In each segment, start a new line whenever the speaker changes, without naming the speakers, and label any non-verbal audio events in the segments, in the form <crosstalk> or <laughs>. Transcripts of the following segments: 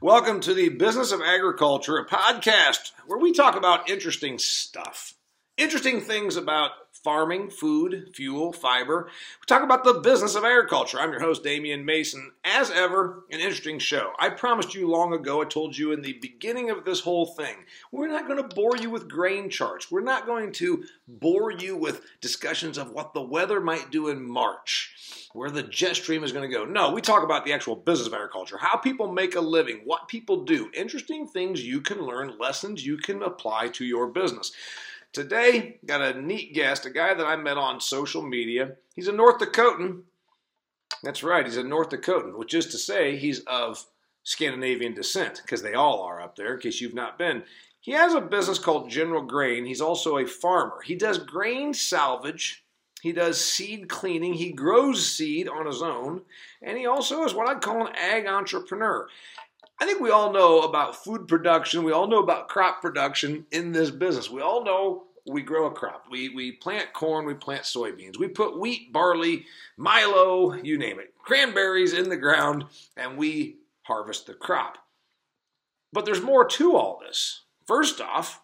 Welcome to the Business of Agriculture, a podcast where we talk about interesting stuff. Interesting things about farming, food, fuel, fiber. We talk about the business of agriculture. I'm your host, Damian Mason. As ever, an interesting show. I promised you long ago, I told you in the beginning of this whole thing, we're not going to bore you with grain charts. We're not going to bore you with discussions of what the weather might do in March where the jet stream is going to go. No, we talk about the actual business of agriculture, how people make a living, what people do, interesting things you can learn, lessons you can apply to your business. Today, got a neat guest, a guy that I met on social media. He's a North Dakotan. That's right, he's a North Dakotan, which is to say he's of Scandinavian descent, because they all are up there, in case you've not been. He has a business called General Grain. He's also a farmer. He does grain salvage he does seed cleaning. He grows seed on his own. And he also is what I'd call an ag entrepreneur. I think we all know about food production. We all know about crop production in this business. We all know we grow a crop. We, we plant corn, we plant soybeans. We put wheat, barley, Milo, you name it, cranberries in the ground, and we harvest the crop. But there's more to all this. First off,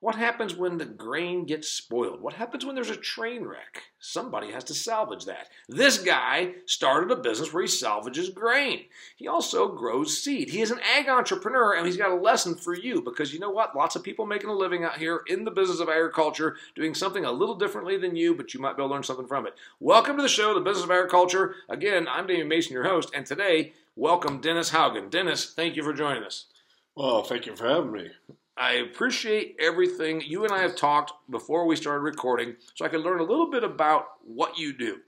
what happens when the grain gets spoiled? What happens when there's a train wreck? Somebody has to salvage that. This guy started a business where he salvages grain. He also grows seed. He is an ag entrepreneur and he's got a lesson for you because you know what? Lots of people making a living out here in the business of agriculture doing something a little differently than you, but you might be able to learn something from it. Welcome to the show, The Business of Agriculture. Again, I'm Damian Mason, your host, and today, welcome Dennis Haugen. Dennis, thank you for joining us.
Well, thank you for having me.
I appreciate everything. You and I have talked before we started recording, so I can learn a little bit about what you do.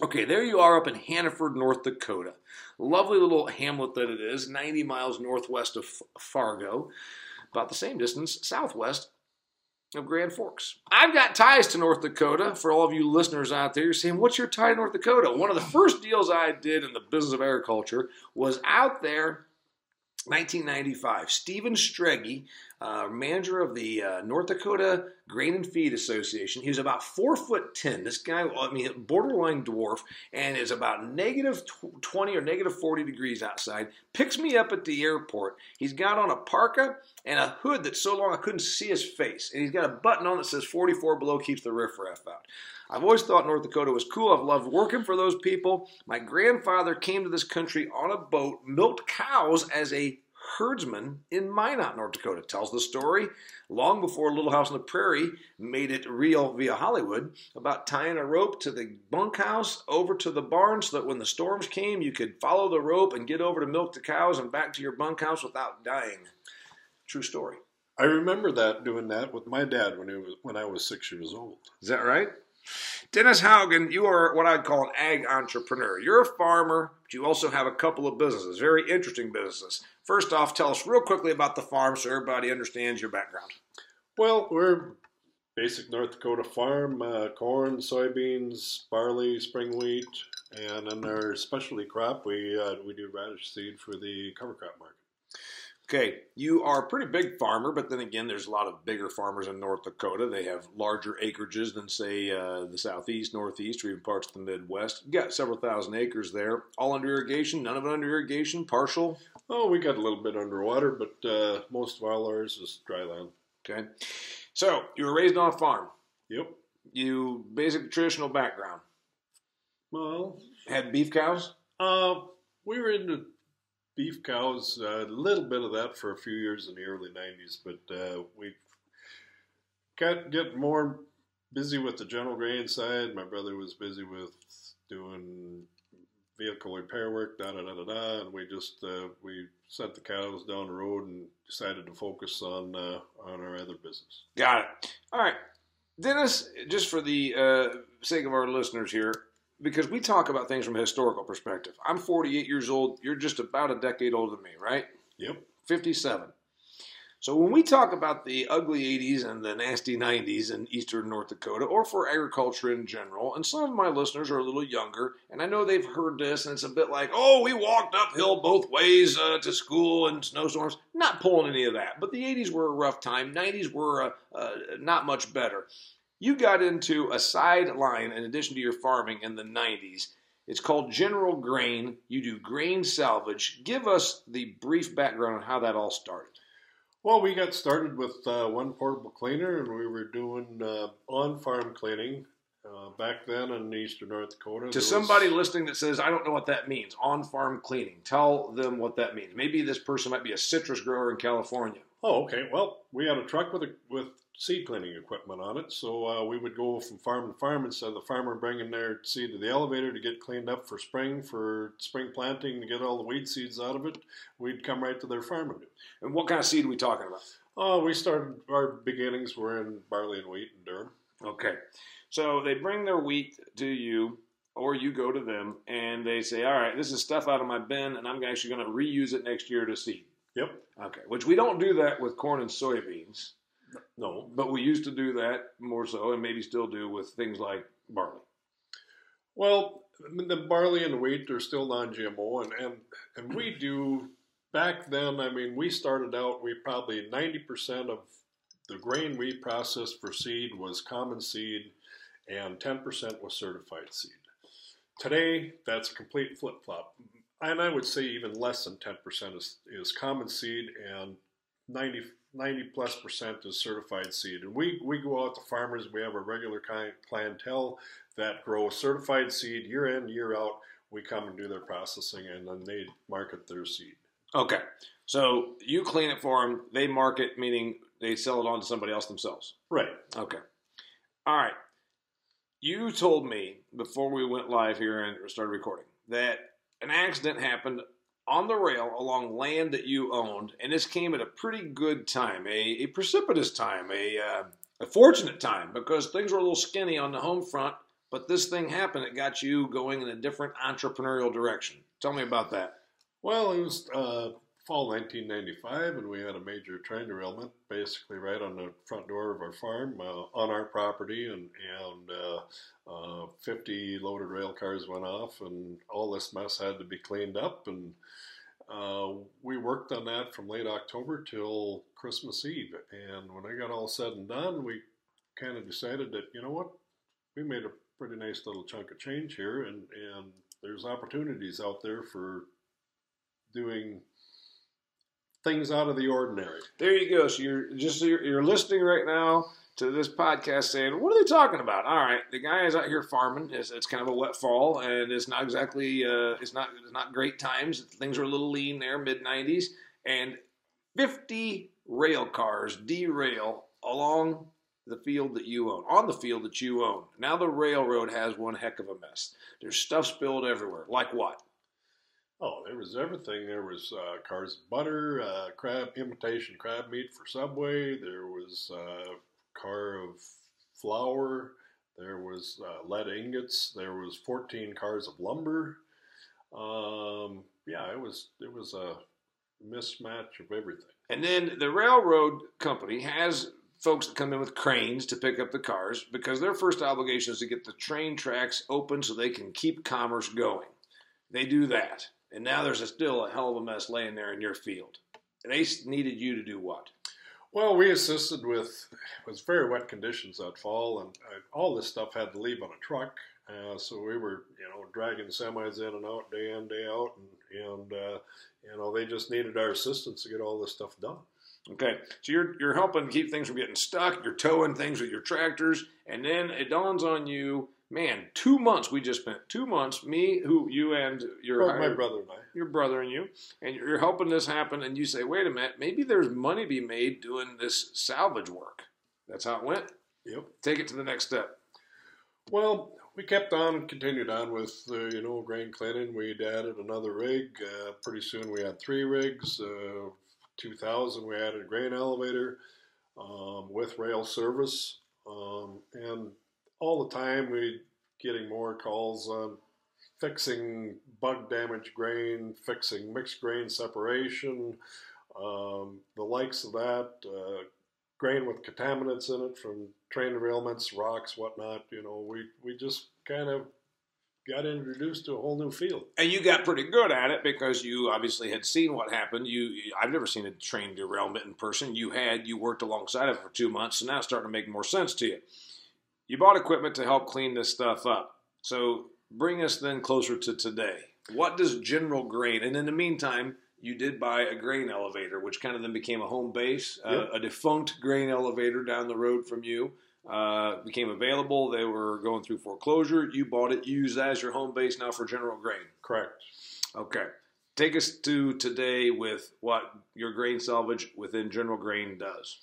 Okay, there you are up in Hannaford, North Dakota. Lovely little hamlet that it is, 90 miles northwest of Fargo, about the same distance southwest of Grand Forks. I've got ties to North Dakota. For all of you listeners out there, you're saying, What's your tie to North Dakota? One of the first deals I did in the business of agriculture was out there 1995. Stephen Streggy, uh, manager of the uh, North Dakota Grain and Feed Association. He was about four foot ten. This guy, I mean, borderline dwarf, and is about negative 20 or negative 40 degrees outside. Picks me up at the airport. He's got on a parka and a hood that's so long I couldn't see his face. And he's got a button on that says 44 below keeps the riffraff out. I've always thought North Dakota was cool. I've loved working for those people. My grandfather came to this country on a boat, milked cows as a herdsman in Minot, North Dakota. Tells the story long before Little House on the Prairie made it real via Hollywood about tying a rope to the bunkhouse over to the barn so that when the storms came, you could follow the rope and get over to milk the cows and back to your bunkhouse without dying. True story.
I remember that doing that with my dad when he was when I was six years old.
Is that right? Dennis Haugen, you are what I'd call an ag entrepreneur. You're a farmer, but you also have a couple of businesses, very interesting businesses. First off, tell us real quickly about the farm so everybody understands your background.
Well, we're basic North Dakota farm, uh, corn, soybeans, barley, spring wheat, and in our specialty crop, we uh, we do radish seed for the cover crop market.
Okay, you are a pretty big farmer, but then again, there's a lot of bigger farmers in North Dakota. They have larger acreages than, say, uh, the southeast, northeast, or even parts of the Midwest. You got several thousand acres there, all under irrigation, none of it under irrigation, partial.
Oh, we got a little bit underwater, but uh, most of all ours is dry land.
Okay, so you were raised on a farm.
Yep.
You basic traditional background.
Well,
had beef cows.
Uh, we were into beef cows, uh, a little bit of that for a few years in the early 90s, but uh, we got get more busy with the general grain side. My brother was busy with doing vehicle repair work, da da da da da, and we just uh, we sent the cows down the road and decided to focus on uh, on our other business.
Got it. All right, Dennis. Just for the uh, sake of our listeners here, because we talk about things from a historical perspective. I'm 48 years old. You're just about a decade older than me, right?
Yep.
57. So when we talk about the ugly 80s and the nasty 90s in eastern North Dakota, or for agriculture in general, and some of my listeners are a little younger, and I know they've heard this, and it's a bit like, oh, we walked uphill both ways uh, to school in snowstorms. Not pulling any of that, but the 80s were a rough time. 90s were uh, uh, not much better you got into a sideline in addition to your farming in the 90s. It's called General Grain. You do grain salvage. Give us the brief background on how that all started.
Well, we got started with uh, one portable cleaner, and we were doing uh, on-farm cleaning uh, back then in eastern North Dakota.
To somebody was... listening that says, "I don't know what that means," on-farm cleaning. Tell them what that means. Maybe this person might be a citrus grower in California.
Oh, okay. Well, we had a truck with a, with seed cleaning equipment on it. So uh, we would go from farm to farm instead of the farmer bringing their seed to the elevator to get cleaned up for spring, for spring planting, to get all the weed seeds out of it. We'd come right to their farm and do.
And what kind of seed are we talking about?
Oh, uh, we started, our beginnings were in barley and wheat in durum.
Okay. So they bring their wheat to you, or you go to them, and they say, all right, this is stuff out of my bin, and I'm actually going to reuse it next year to seed.
Yep.
Okay. Which we don't do that with corn and soybeans.
No.
But we used to do that more so, and maybe still do with things like barley.
Well, the barley and wheat are still non-GMO, and and and we mm-hmm. do back then. I mean, we started out. We probably ninety percent of the grain we processed for seed was common seed, and ten percent was certified seed. Today, that's a complete flip flop, and I would say even less than ten percent is is common seed, and 90 90 plus percent is certified seed. And we, we go out to farmers, we have a regular clientele that grow certified seed year in, year out. We come and do their processing and then they market their seed.
Okay. So you clean it for them, they market, meaning they sell it on to somebody else themselves.
Right.
Okay. All right. You told me before we went live here and started recording that an accident happened on the rail along land that you owned, and this came at a pretty good time, a, a precipitous time, a, uh, a fortunate time, because things were a little skinny on the home front, but this thing happened. It got you going in a different entrepreneurial direction. Tell me about that.
Well, it was uh, fall 1995, and we had a major train derailment, basically right on the front door of our farm, uh, on our property, and and uh, uh, 50 loaded rail cars went off, and all this mess had to be cleaned up, and uh, we worked on that from late October till Christmas Eve, and when I got all said and done, we kind of decided that you know what, we made a pretty nice little chunk of change here, and and there's opportunities out there for doing things out of the ordinary.
There you go. So you're just you're, you're listening right now to this podcast saying, "What are they talking about?" All right, the guy is out here farming. It's, it's kind of a wet fall, and it's not exactly uh, it's not it's not great times. Things are a little lean there, mid '90s, and 50 rail cars derail along the field that you own, on the field that you own. Now the railroad has one heck of a mess. There's stuff spilled everywhere. Like what?
Oh, there was everything. There was uh, cars of butter, uh, crab imitation crab meat for Subway. There was uh, car of flour. There was uh, lead ingots. There was 14 cars of lumber. Um, yeah, it was it was a mismatch of everything.
And then the railroad company has folks that come in with cranes to pick up the cars because their first obligation is to get the train tracks open so they can keep commerce going. They do that. And now there's a, still a hell of a mess laying there in your field. And they needed you to do what?
Well, we assisted with it was very wet conditions that fall, and all this stuff had to leave on a truck. Uh, so we were, you know, dragging semis in and out day in day out, and and uh, you know they just needed our assistance to get all this stuff done.
Okay, so you're you're helping keep things from getting stuck. You're towing things with your tractors, and then it dawns on you man, two months we just spent. Two months, me, who you and your
oh, my brother and I,
your brother and you, and you're helping this happen. And you say, wait a minute, maybe there's money to be made doing this salvage work. That's how it went.
Yep.
Take it to the next step.
Well, we kept on and continued on with uh, you know grain cleaning. We'd added another rig. Uh, pretty soon we had three rigs. Uh, 2000 we added a grain elevator um, with rail service, um, and all the time we getting more calls on fixing bug damaged grain, fixing mixed grain separation, um, the likes of that, uh, grain with contaminants in it from train derailments, rocks, whatnot. You know, we, we just kind of got introduced to a whole new field.
And you got pretty good at it because you obviously had seen what happened. You, I've never seen a train derailment in person. You had, you worked alongside of it for two months, so now it's starting to make more sense to you you bought equipment to help clean this stuff up. So bring us then closer to today. What does General Grain, and in the meantime, you did buy a grain elevator, which kind of then became a home base. Uh, a defunct grain elevator down the road from you uh, became available. They were going through foreclosure. You bought it, you use that as your home base now for General Grain.
Correct.
Okay. Take us to today with what your grain salvage within General Grain does.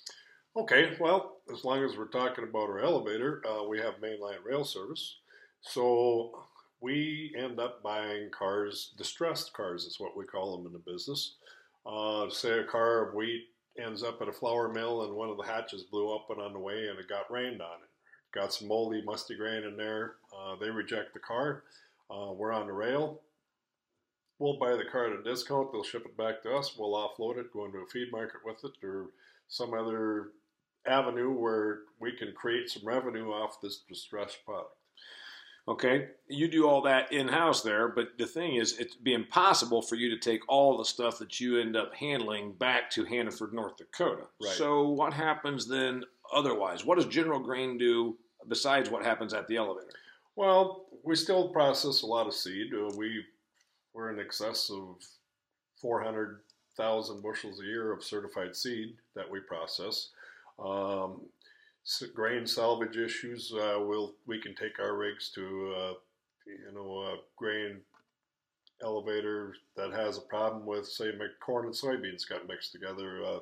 Okay, well, as long as we're talking about our elevator, uh, we have mainline rail service. So we end up buying cars, distressed cars is what we call them in the business. Uh, say a car of wheat ends up at a flour mill and one of the hatches blew open on the way and it got rained on it. Got some moldy, musty grain in there. Uh, they reject the car. Uh, we're on the rail. We'll buy the car at a discount. They'll ship it back to us. We'll offload it, go into a feed market with it, or some other avenue where we can create some revenue off this distressed product.
Okay, you do all that in house there, but the thing is, it'd be impossible for you to take all the stuff that you end up handling back to Hannaford, North Dakota.
Right.
So, what happens then otherwise? What does General Grain do besides what happens at the elevator?
Well, we still process a lot of seed. Uh, we we're in excess of 400,000 bushels a year of certified seed that we process. Um, grain salvage issues, uh, we'll we can take our rigs to uh, you know a grain elevator that has a problem with say corn and soybeans got mixed together. Uh,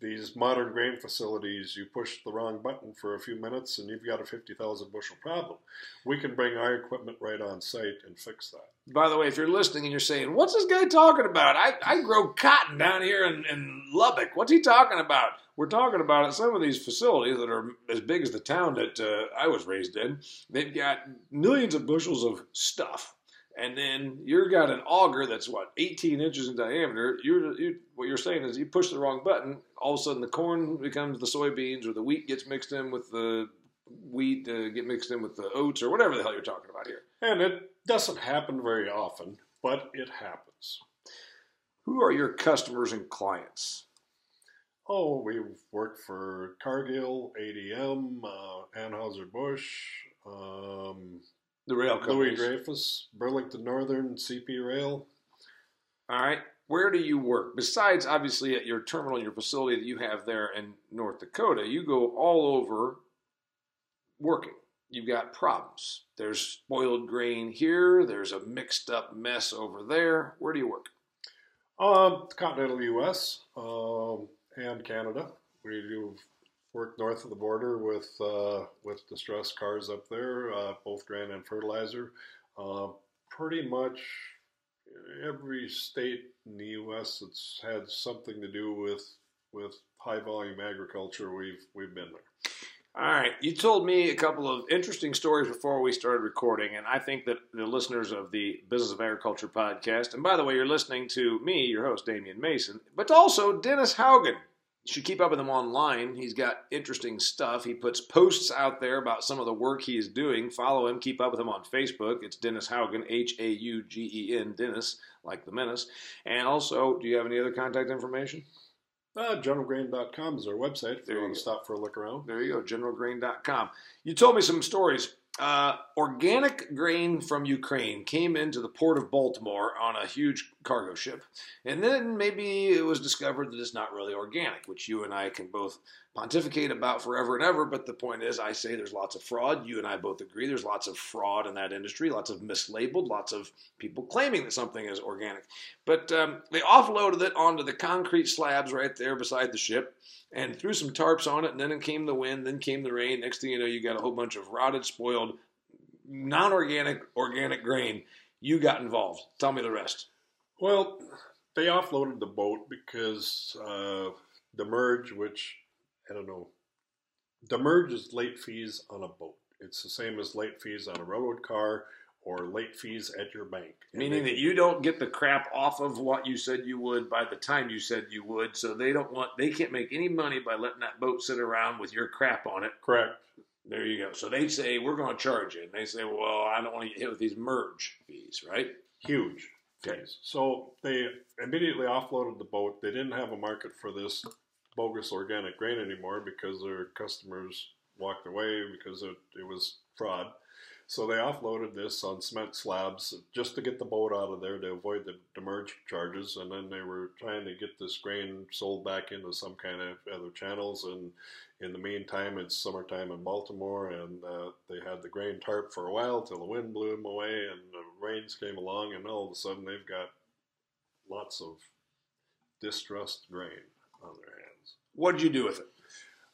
these modern grain facilities, you push the wrong button for a few minutes and you've got a 50,000 bushel problem. We can bring our equipment right on site and fix that.
By the way, if you're listening and you're saying, "What's this guy talking about?" I, I grow cotton down here in, in Lubbock. What's he talking about? We're talking about at some of these facilities that are as big as the town that uh, I was raised in. They've got millions of bushels of stuff, and then you've got an auger that's what 18 inches in diameter. You're, you what you're saying is you push the wrong button, all of a sudden the corn becomes the soybeans, or the wheat gets mixed in with the wheat, uh, get mixed in with the oats, or whatever the hell you're talking about here.
And it doesn't happen very often, but it happens.
Who are your customers and clients?
Oh, we've worked for Cargill, ADM, uh, Anheuser-Busch, um,
The rail
Louis
companies.
Dreyfus, Burlington Northern, CP Rail.
All right. Where do you work? Besides, obviously, at your terminal, your facility that you have there in North Dakota, you go all over working. You've got problems. There's spoiled grain here. There's a mixed up mess over there. Where do you work?
Um, continental U.S. Um, and Canada. We do work north of the border with uh, with distressed cars up there, uh, both grain and fertilizer. Uh, pretty much every state in the U.S. that's had something to do with with high volume agriculture, we've we've been there.
All right. You told me a couple of interesting stories before we started recording, and I think that the listeners of the Business of Agriculture podcast, and by the way, you're listening to me, your host, Damian Mason, but also Dennis Haugen. You should keep up with him online. He's got interesting stuff. He puts posts out there about some of the work he is doing. Follow him. Keep up with him on Facebook. It's Dennis Haugen, H A U G E N, Dennis, like the menace. And also, do you have any other contact information?
Uh, generalgrain.com is our website if
There
you want to stop for a look around.
There you go, generalgrain.com. You told me some stories. Uh, organic grain from Ukraine came into the port of Baltimore on a huge cargo ship. And then maybe it was discovered that it's not really organic, which you and I can both pontificate about forever and ever. But the point is, I say there's lots of fraud. You and I both agree there's lots of fraud in that industry, lots of mislabeled, lots of people claiming that something is organic. But um, they offloaded it onto the concrete slabs right there beside the ship and threw some tarps on it, and then it came the wind, then came the rain. Next thing you know, you got a whole bunch of rotted, spoiled, non organic, organic grain. You got involved. Tell me the rest.
Well, they offloaded the boat because uh, demurrage, which I don't know, demurrage is late fees on a boat. It's the same as late fees on a railroad car or late fees at your bank.
Meaning
they-
that you don't get the crap off of what you said you would by the time you said you would. So they don't want, they can't make any money by letting that boat sit around with your crap on it.
correct.
There you go. So they say, we're going to charge you. And they say, well, I don't want to get hit with these merge fees, right?
Huge
Okay.
fees. So they immediately offloaded the boat. They didn't have a market for this bogus organic grain anymore because their customers walked away because it, it was fraud. So they offloaded this on cement slabs just to get the boat out of there to avoid the demurrage charges, and then they were trying to get this grain sold back into some kind of other channels. And in the meantime, it's summertime in Baltimore, and uh, they had the grain tarp for a while till the wind blew them away, and the rains came along, and all of a sudden they've got lots of distressed grain on their hands.
What did you do with it?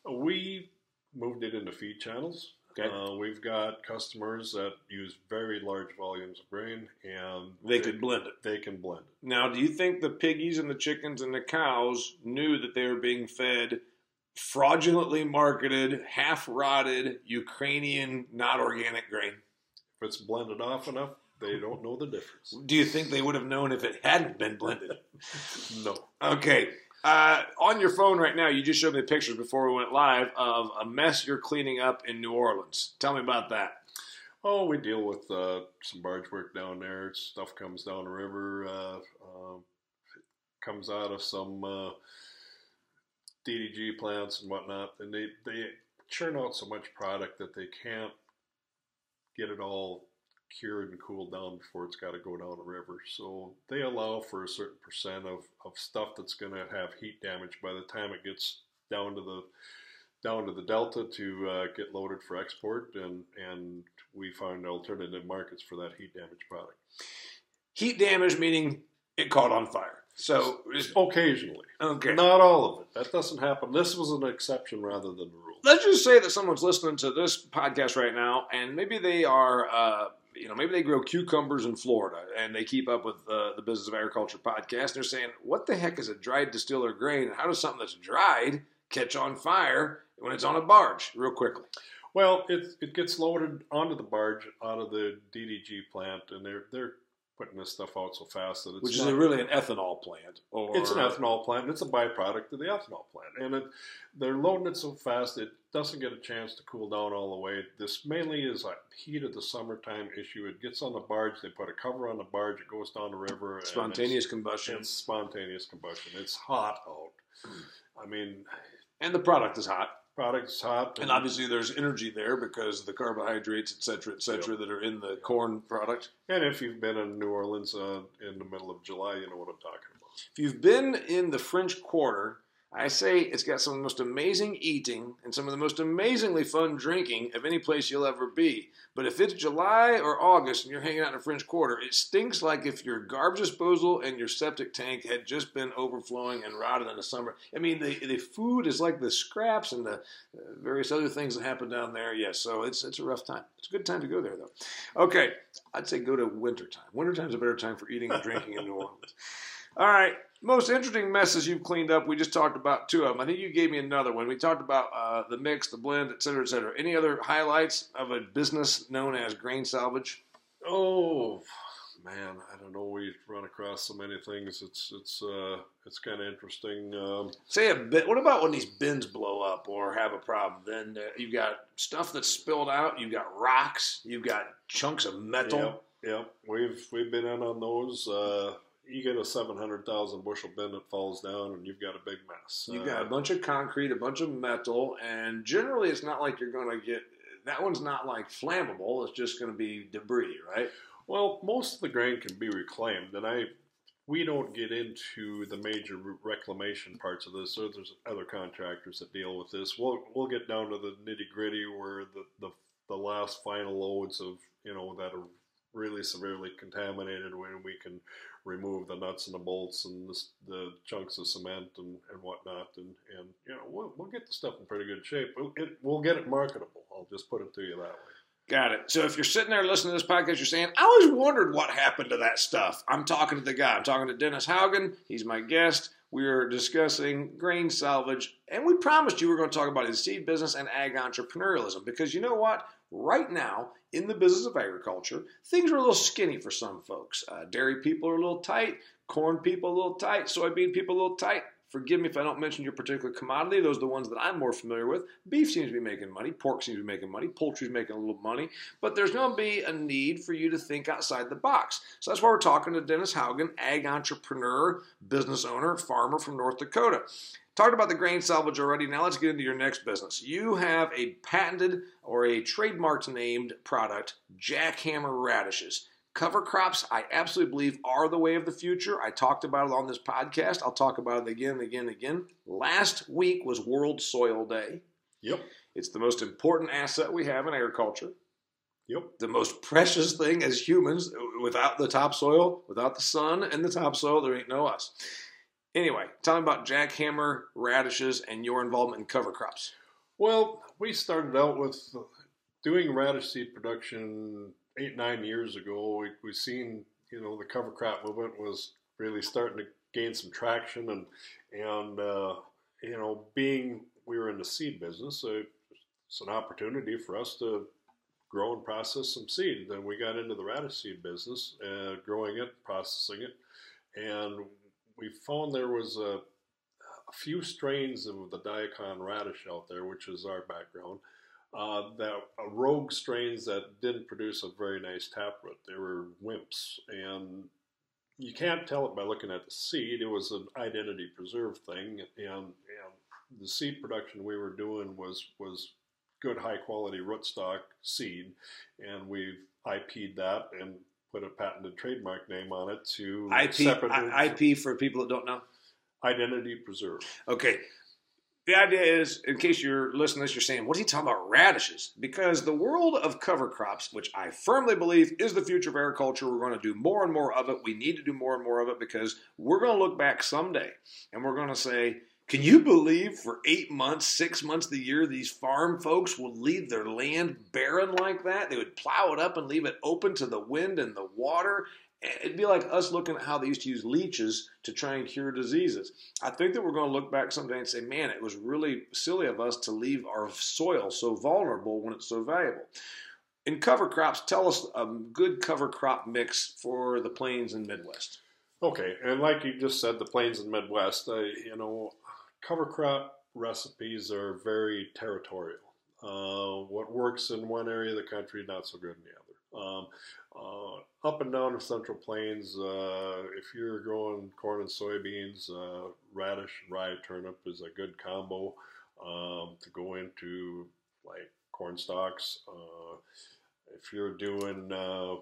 We moved it into feed channels.
Okay.
Uh, we've got customers that use very large volumes of grain, and
They could blend it.
they can blend it.
Now, do you think the piggies and the chickens and the cows knew that they were being fed fraudulently marketed, half rotted Ukrainian, not organic grain?
If it's blended off enough, they don't know the difference.
Do you think they would have known if it hadn't been blended? <laughs>
No.
Okay. Uh, on your phone right now, you just showed me pictures before we went live of a mess you're cleaning up in New Orleans. Tell me about that.
Oh, we deal with uh, some barge work down there. Stuff comes down the river, uh, uh, comes out of some uh, DDG plants and whatnot, and they, they churn out so much product that they can't get it all cured and cooled down before it's got to go down the river. So they allow for a certain percent of, of stuff that's going to have heat damage by the time it gets down to the down to the delta to uh, get loaded for export, and and we find alternative markets for that heat damage product.
Heat damage meaning it caught on fire. So, it's-
Occasionally,
okay.
not all of it. That doesn't happen. This was an exception rather than the rule.
let's just say that someone's listening to this podcast right now, and maybe they are, uh, you know, maybe they grow cucumbers in Florida, and they keep up with uh, the Business of Agriculture podcast. And they're saying, "What the heck is a dried distiller grain? And how does something that's dried catch on fire when it's on a barge?" Real quickly.
Well, it it gets loaded onto the barge out of the DDG plant, and they're they're putting this stuff out so fast that it's
Which
not-
is really an ethanol plant, or
It's an ethanol plant. and It's a byproduct of the ethanol plant, and it, they're loading it so fast it doesn't get a chance to cool down all the way. This mainly is a heat of the summertime issue. It gets on the barge. They put a cover on the barge. It goes down the river. and
spontaneous combustion,
It's spontaneous combustion. It's hot out. I mean,
and the product is hot.
Product's hot,
And obviously, there's energy there because of the carbohydrates, et cetera, et cetera, that are in the corn product.
And if you've been in New Orleans uh, in the middle of July, you know what I'm talking about.
If you've been in the French Quarter, I say it's got some of the most amazing eating and some of the most amazingly fun drinking of any place you'll ever be. But if it's July or August and you're hanging out in the French Quarter, it stinks like if your garbage disposal and your septic tank had just been overflowing and rotted in the summer. I mean, the, the food is like the scraps and the uh, various other things that happen down there. Yes, so it's it's a rough time. It's a good time to go there, though. Okay, I'd say go to wintertime. Wintertime's a better time for eating and drinking in New Orleans. All right. Most interesting messes you've cleaned up. We just talked about two of them. I think you gave me another one. We talked about uh, the mix, the blend, et cetera, et cetera. Any other highlights of a business known as grain salvage?
Oh man, I don't know. We've run across so many things. It's it's uh, it's kind of interesting. Um,
Say a bit. What about when these bins blow up or have a problem? Then uh, you've got stuff that's spilled out. You've got rocks. You've got chunks of metal.
Yep, yep. We've we've been in on those. Uh, you get a seven hundred thousand bushel bin that falls down, and you've got a big mess.
You've
Uh,
got a bunch of concrete, a bunch of metal, and generally it's not like you're going to get. That one's not like flammable. It's just going to be debris, right?
Well, most of the grain can be reclaimed, and I we don't get into the major reclamation parts of this. So there's other contractors that deal with this. We'll we'll get down to the nitty gritty where the, the the last final loads of you know that are really severely contaminated when we can remove the nuts and the bolts and the, the chunks of cement and, and whatnot and, and you know we'll, we'll get the stuff in pretty good shape we'll, it, we'll get it marketable i'll just put it to you that way
Got it. So if you're sitting there listening to this podcast, you're saying, I always wondered what happened to that stuff. I'm talking to the guy. I'm talking to Dennis Haugen. He's my guest. We're discussing grain salvage, and we promised you we are going to talk about his seed business and ag entrepreneurialism because you know what? Right now, in the business of agriculture, things are a little skinny for some folks. Uh, dairy people are a little tight, corn people a little tight, soybean people a little tight. Forgive me if I don't mention your particular commodity. Those are the ones that I'm more familiar with. Beef seems to be making money. Pork seems to be making money. Poultry's making a little money. But there's going to be a need for you to think outside the box. So that's why we're talking to Dennis Haugen, ag entrepreneur, business owner, farmer from North Dakota. Talked about the grain salvage already. Now let's get into your next business. You have a patented or a trademarked named product, Jackhammer radishes. Cover crops, I absolutely believe, are the way of the future. I talked about it on this podcast. I'll talk about it again and again and again. Last week was World Soil Day.
Yep.
It's the most important asset we have in agriculture.
Yep.
The most precious thing as humans. Without the topsoil, without the sun and the topsoil, there ain't no us. Anyway, tell me about jackhammer radishes and your involvement in cover crops.
Well, we started out with doing radish seed production eight nine years ago. We we seen you know the cover crop movement was really starting to gain some traction, and and uh, you know being we were in the seed business, so it's an opportunity for us to grow and process some seed. Then we got into the radish seed business, uh, growing it, processing it, and we found there was a, a few strains of the daikon radish out there, which is our background. Uh, that uh, rogue strains that didn't produce a very nice taproot. They were wimps, and you can't tell it by looking at the seed. It was an identity preserve thing, and, and the seed production we were doing was was good high quality rootstock seed, and we've IP'd that and put a patented trademark name on it to
IP, I, IP for people that don't know.
Identity preserve.
Okay. The idea is, in case you're listening to this, you're saying, what are he talking about radishes? Because the world of cover crops, which I firmly believe is the future of agriculture, we're going to do more and more of it. We need to do more and more of it because we're going to look back someday and we're going to say, can you believe for eight months, six months of the year, these farm folks would leave their land barren like that? They would plow it up and leave it open to the wind and the water. It'd be like us looking at how they used to use leeches to try and cure diseases. I think that we're going to look back someday and say, man, it was really silly of us to leave our soil so vulnerable when it's so valuable. In cover crops, tell us a good cover crop mix for the plains and Midwest.
Okay, and like you just said, the plains and Midwest, uh, you know, cover crop recipes are very territorial. Uh, what works in one area of the country, not so good in the other. Um, uh, up and down the Central Plains, uh, if you're growing corn and soybeans, uh, radish and rye turnip is a good combo um, to go into like corn stalks. Uh, if you're doing uh,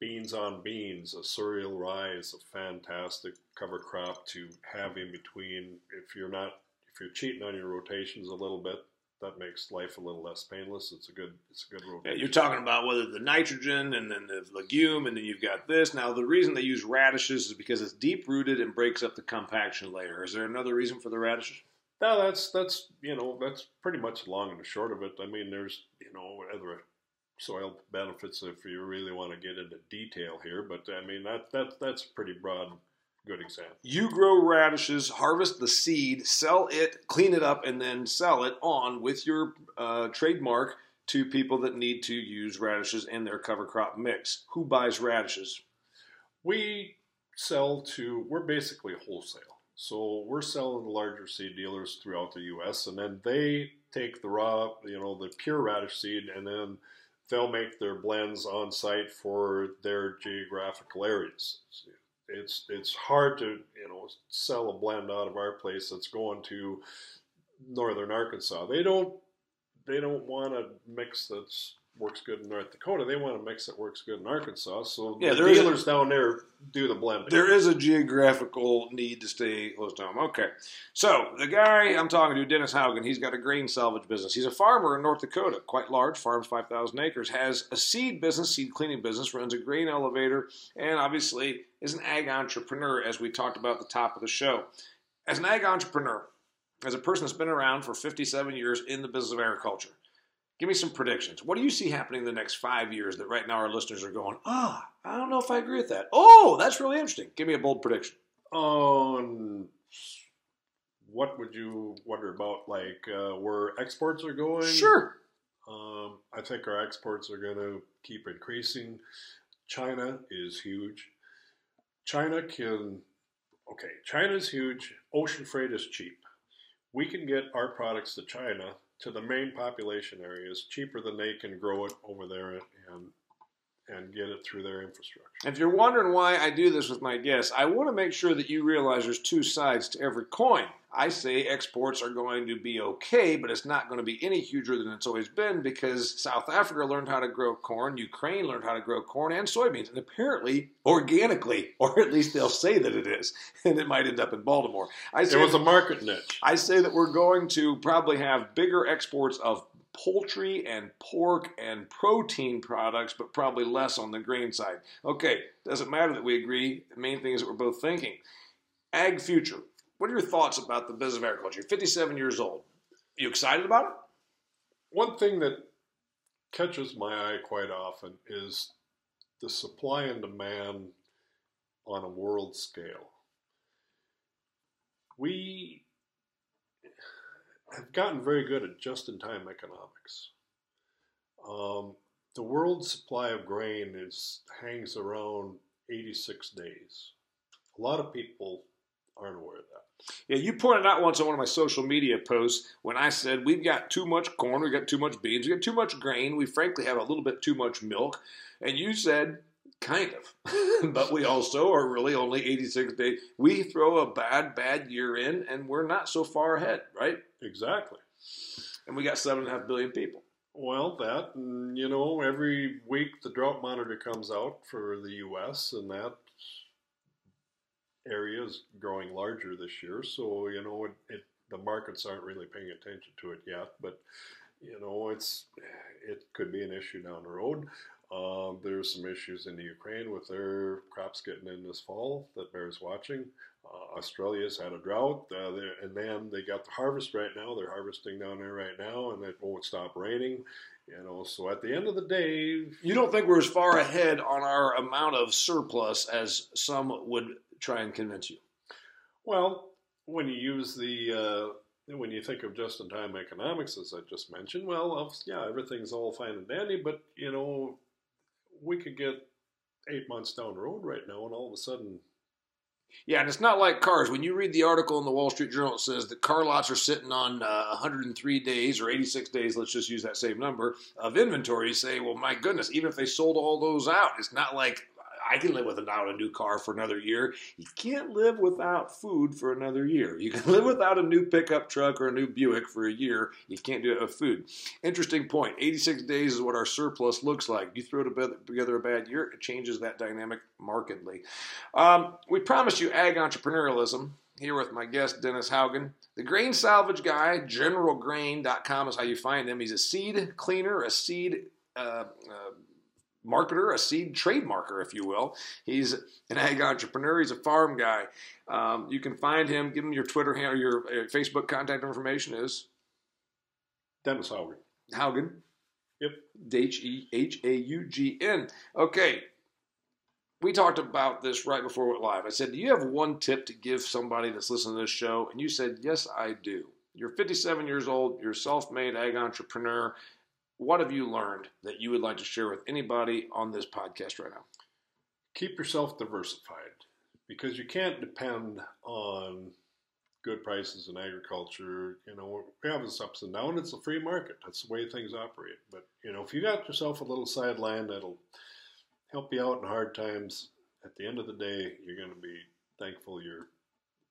beans on beans. A cereal rye is a fantastic cover crop to have in between. If you're not, if you're cheating on your rotations a little bit, that makes life a little less painless. It's a good, it's a good rotation.
Yeah, you're talking about whether the nitrogen and then the legume, and then you've got this. Now, the reason they use radishes is because it's deep rooted and breaks up the compaction layer. Is there another reason for the radishes?
No, that's that's you know that's pretty much long and the short of it. I mean, there's you know whether soil benefits if you really want to get into detail here, but I mean that that that's pretty broad good example.
You grow radishes, harvest the seed, sell it, clean it up, and then sell it on with your uh, trademark to people that need to use radishes in their cover crop mix. Who buys radishes?
We sell to, we're basically wholesale. So we're selling to larger seed dealers throughout the U.S., and then they take the raw, you know, the pure radish seed, and then they'll make their blends on site for their geographical areas. It's it's hard to you know sell a blend out of our place that's going to northern Arkansas. They don't they don't want a mix that's works good in North Dakota. They want a mix that works good in Arkansas. So yeah, the dealers a, down there do the blending.
There is a geographical need to stay close to home. Okay. So the guy I'm talking to, Dennis Haugen, he's got a grain salvage business. He's a farmer in North Dakota, quite large, farms 5,000 acres, has a seed business, seed cleaning business, runs a grain elevator, and obviously is an ag entrepreneur, as we talked about at the top of the show. As an ag entrepreneur, as a person that's been around for 57 years in the business of agriculture, Give me some predictions. What do you see happening in the next five years that right now our listeners are going, ah, I don't know if I agree with that. Oh, that's really interesting. Give me a bold prediction.
Um, what would you wonder about, like uh, where exports are going?
Sure.
Um, I think our exports are going to keep increasing. China is huge. China can okay, China's huge. Ocean freight is cheap. We can get our products to China to the main population areas cheaper than they can grow it over there and and get it through their infrastructure.
If you're wondering why I do this with my guests, I want to make sure that you realize there's two sides to every coin. I say exports are going to be okay, but it's not going to be any huger than it's always been because South Africa learned how to grow corn, Ukraine learned how to grow corn and soybeans, and apparently organically, <laughs> or at least they'll say that it is, <laughs> and it might end up in Baltimore.
I say, it was a market niche.
I say that we're going to probably have bigger exports of poultry and pork and protein products, but probably less on the grain side. Okay, doesn't matter that we agree. The main thing is that we're both thinking. Ag future. What are your thoughts about the business of agriculture? You're 57 years old. You excited about it?
One thing that catches my eye quite often is the supply and demand on a world scale. We have gotten very good at just in time economics. Um, the world supply of grain is hangs around 86 days. A lot of people aren't aware of that.
Yeah, you pointed out once on one of my social media posts when I said we've got too much corn, we've got too much beans, we've got too much grain, we frankly have a little bit too much milk. And you said Kind of. <laughs> but we also are really only 86 days. We throw a bad, bad year in and we're not so far ahead, right?
Exactly.
And we got seven and a half billion people.
Well, that, and, you know, every week the drought monitor comes out for the U.S., and that area is growing larger this year. So, you know, it, it the markets aren't really paying attention to it yet, but you know, it's it could be an issue down the road. Um, there's some issues in the Ukraine with their crops getting in this fall that bears watching. Uh, Australia's had a drought, uh, and then they got the harvest right now. They're harvesting down there right now, and it won't stop raining. You know, so at the end of the day,
you don't think we're as far ahead on our amount of surplus as some would try and convince you.
Well, when you use the uh, when you think of just-in-time economics, as I just mentioned, well, yeah, everything's all fine and dandy, but you know, we could get eight months down the road right now, and all of a sudden.
Yeah, and it's not like cars. When you read the article in the Wall Street Journal, it says that car lots are sitting on uh, 103 days or 86 days, let's just use that same number, of inventory. You say, well, my goodness, even if they sold all those out, it's not like I can live without a new car for another year. You can't live without food for another year. You can <laughs> live without a new pickup truck or a new Buick for a year. You can't do it with food. Interesting point. 86 days is what our surplus looks like. You throw together a bad year, it changes that dynamic markedly. Um, we promised you ag entrepreneurialism here with my guest, Dennis Haugen. The grain salvage guy, generalgrain.com is how you find him. He's a seed cleaner, a seed uh, uh, marketer, a seed trademarker, if you will. He's an ag entrepreneur. He's a farm guy. Um, you can find him. Give him your Twitter handle, your uh, Facebook contact information is
Dennis Haugen.
Haugen.
Yep.
H E H A U G N. Okay. We talked about this right before we went live. I said, Do you have one tip to give somebody that's listening to this show? And you said, Yes, I do. You're 57 years old, you're a self made ag entrepreneur, what have you learned that you would like to share with anybody on this podcast right now?
Keep yourself diversified because you can't depend on good prices in agriculture. You know, we have this ups and downs. It's a free market. That's the way things operate. But, you know, if you got yourself a little sideline that'll help you out in hard times, at the end of the day, you're going to be thankful you're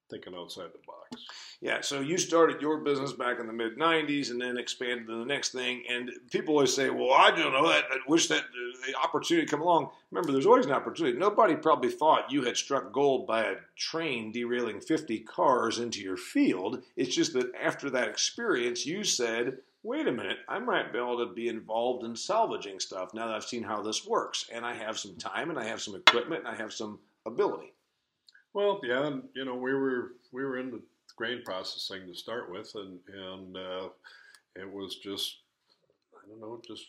thinking outside the box.
Yeah, so you started your business back in the mid '90s, and then expanded to the next thing. And people always say, "Well, I don't know. I, I wish that the opportunity come along." Remember, there's always an opportunity. Nobody probably thought you had struck gold by a train derailing 50 cars into your field. It's just that after that experience, you said, wait a minute, I might be able to be involved in salvaging stuff now that I've seen how this works. And I have some time and I have some equipment and I have some ability.
Well, yeah, and you know, we were we were into grain processing to start with, and and uh, it was just I don't know, just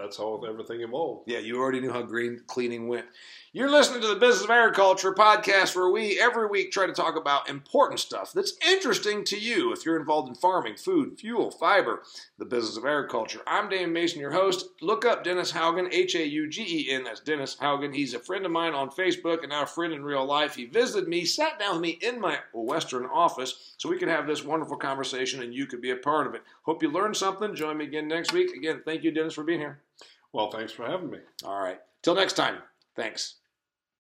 that's how everything evolved.
Yeah, you already knew how green cleaning went. You're listening to the Business of Agriculture podcast where we every week try to talk about important stuff that's interesting to you if you're involved in farming, food, fuel, fiber, the business of agriculture. I'm Dan Mason, your host. Look up Dennis Haugen, H A U G E N. That's Dennis Haugen. He's a friend of mine on Facebook and now a friend in real life. He visited me, sat down with me in my Western office so we could have this wonderful conversation and you could be a part of it. Hope you learned something. Join me again next week. Again, thank you, Dennis, for being here.
Well, thanks for having me.
All right. Till next time. Thanks.